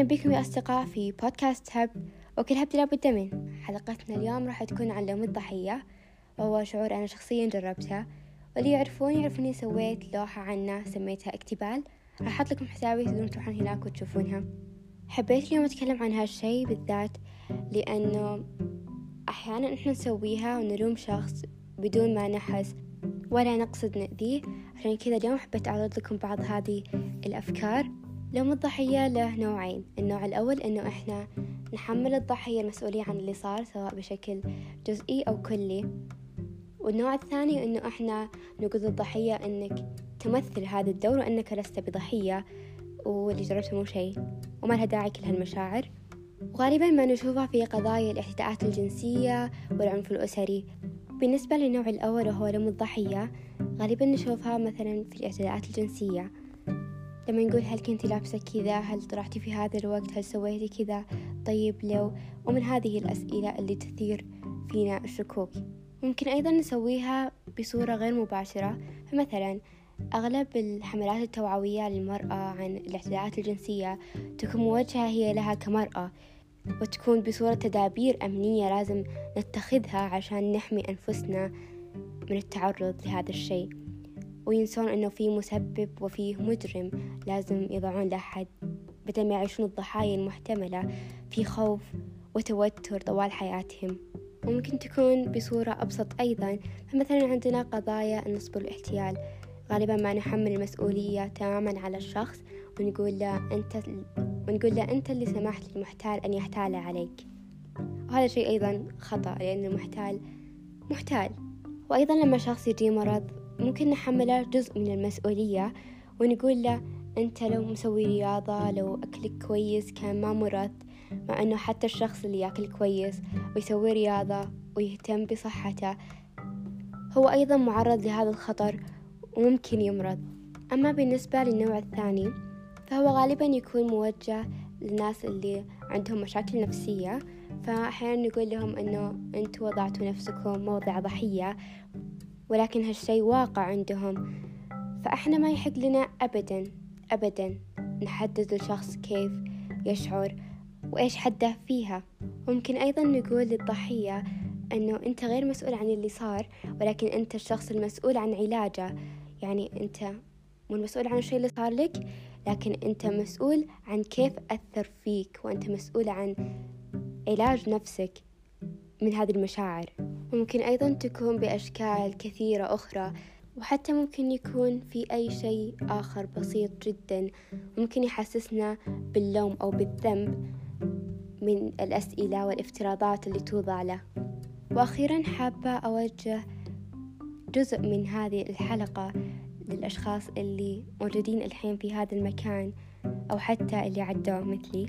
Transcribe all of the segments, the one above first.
أهلا بكم يا أصدقاء في بودكاست هب. وكل هبد لابد من. حلقتنا اليوم راح تكون عن لوم الضحية وهو شعور أنا شخصيا جربته واللي يعرفوني سويت لوحة عنه سميتها اكتبال. راح أحط لكم حسابي تقدرون تروحون هناك وتشوفونها. حبيت اليوم أتكلم عن هالشي بالذات لأنه أحيانا إحنا نسويها ونلوم شخص بدون ما نحس ولا نقصد نأذيه عشان كذا اليوم حبيت أعرض لكم بعض هذه الأفكار. لوم الضحية له نوعين النوع الأول أنه إحنا نحمل الضحية المسؤولية عن اللي صار سواء بشكل جزئي أو كلي. والنوع الثاني أنه إحنا نقول للضحية أنك تمثل هذا الدور وأنك لست بضحية واللي جربته مو شيء. وما لها داعي كل هالمشاعر. وغالبا ما نشوفها في قضايا الاعتداءات الجنسية والعنف الأسري. بالنسبة للنوع الأول وهو لوم الضحية غالبا نشوفها مثلا في الاعتداءات الجنسية. لما نقول هل كنتي لابسة كذا؟ هل طلعتي في هذا الوقت؟ هل سويتي كذا؟ طيب لو ومن هذه الأسئلة اللي تثير فينا الشكوك. ممكن أيضا نسويها بصورة غير مباشرة. فمثلا أغلب الحملات التوعوية للمرأة عن الاعتداءات الجنسية تكون موجهة هي لها كمرأة وتكون بصورة تدابير أمنية لازم نتخذها عشان نحمي أنفسنا من التعرض لهذا الشيء. وينسون أنه في مسبب وفيه مجرم لازم يضعون له حد بدل ما يعيشون الضحايا المحتملة في خوف وتوتر طوال حياتهم. وممكن تكون بصورة أبسط أيضا فمثلا عندنا قضايا النصب والاحتيال. غالبا ما نحمل المسؤولية تماما على الشخص ونقول له أنت ونقول له أنت اللي سمحت للمحتال أن يحتال عليك. وهذا شيء أيضا خطأ لأن المحتال محتال. وأيضا لما شخص يجي مرض ممكن نحمله جزء من المسؤولية ونقول له أنت لو مسوي رياضة لو أكلك كويس كان ما مرض مع أنه حتى الشخص اللي يأكل كويس ويسوي رياضة ويهتم بصحته هو أيضا معرض لهذا الخطر وممكن يمرض. أما بالنسبة للنوع الثاني فهو غالبا يكون موجه للناس اللي عندهم مشاكل نفسية فأحيانا نقول لهم أنه أنتوا وضعتوا نفسكم موضع ضحية ولكن هالشي واقع عندهم. فإحنا ما يحق لنا أبدا أبدا نحدد الشخص كيف يشعر وإيش حده فيها. ممكن أيضا نقول للضحية أنه أنت غير مسؤول عن اللي صار ولكن أنت الشخص المسؤول عن علاجه. يعني أنت مو المسؤول عن الشيء اللي صار لك لكن أنت مسؤول عن كيف أثر فيك وأنت مسؤول عن علاج نفسك من هذه المشاعر. ممكن أيضا تكون بأشكال كثيرة أخرى وحتى ممكن يكون في أي شيء آخر بسيط جدا. ممكن يحسسنا باللوم أو بالذنب من الأسئلة والافتراضات اللي توضع له. وأخيرا حابة أوجه جزء من هذه الحلقة للأشخاص اللي موجودين الحين في هذا المكان أو حتى اللي عدوا مثلي.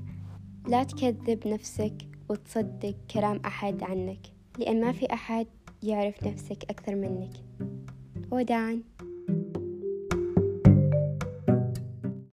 لا تكذب نفسك وتصدق كلام أحد عنك. لأن ما في أحد يعرف نفسك أكثر منك. وداعا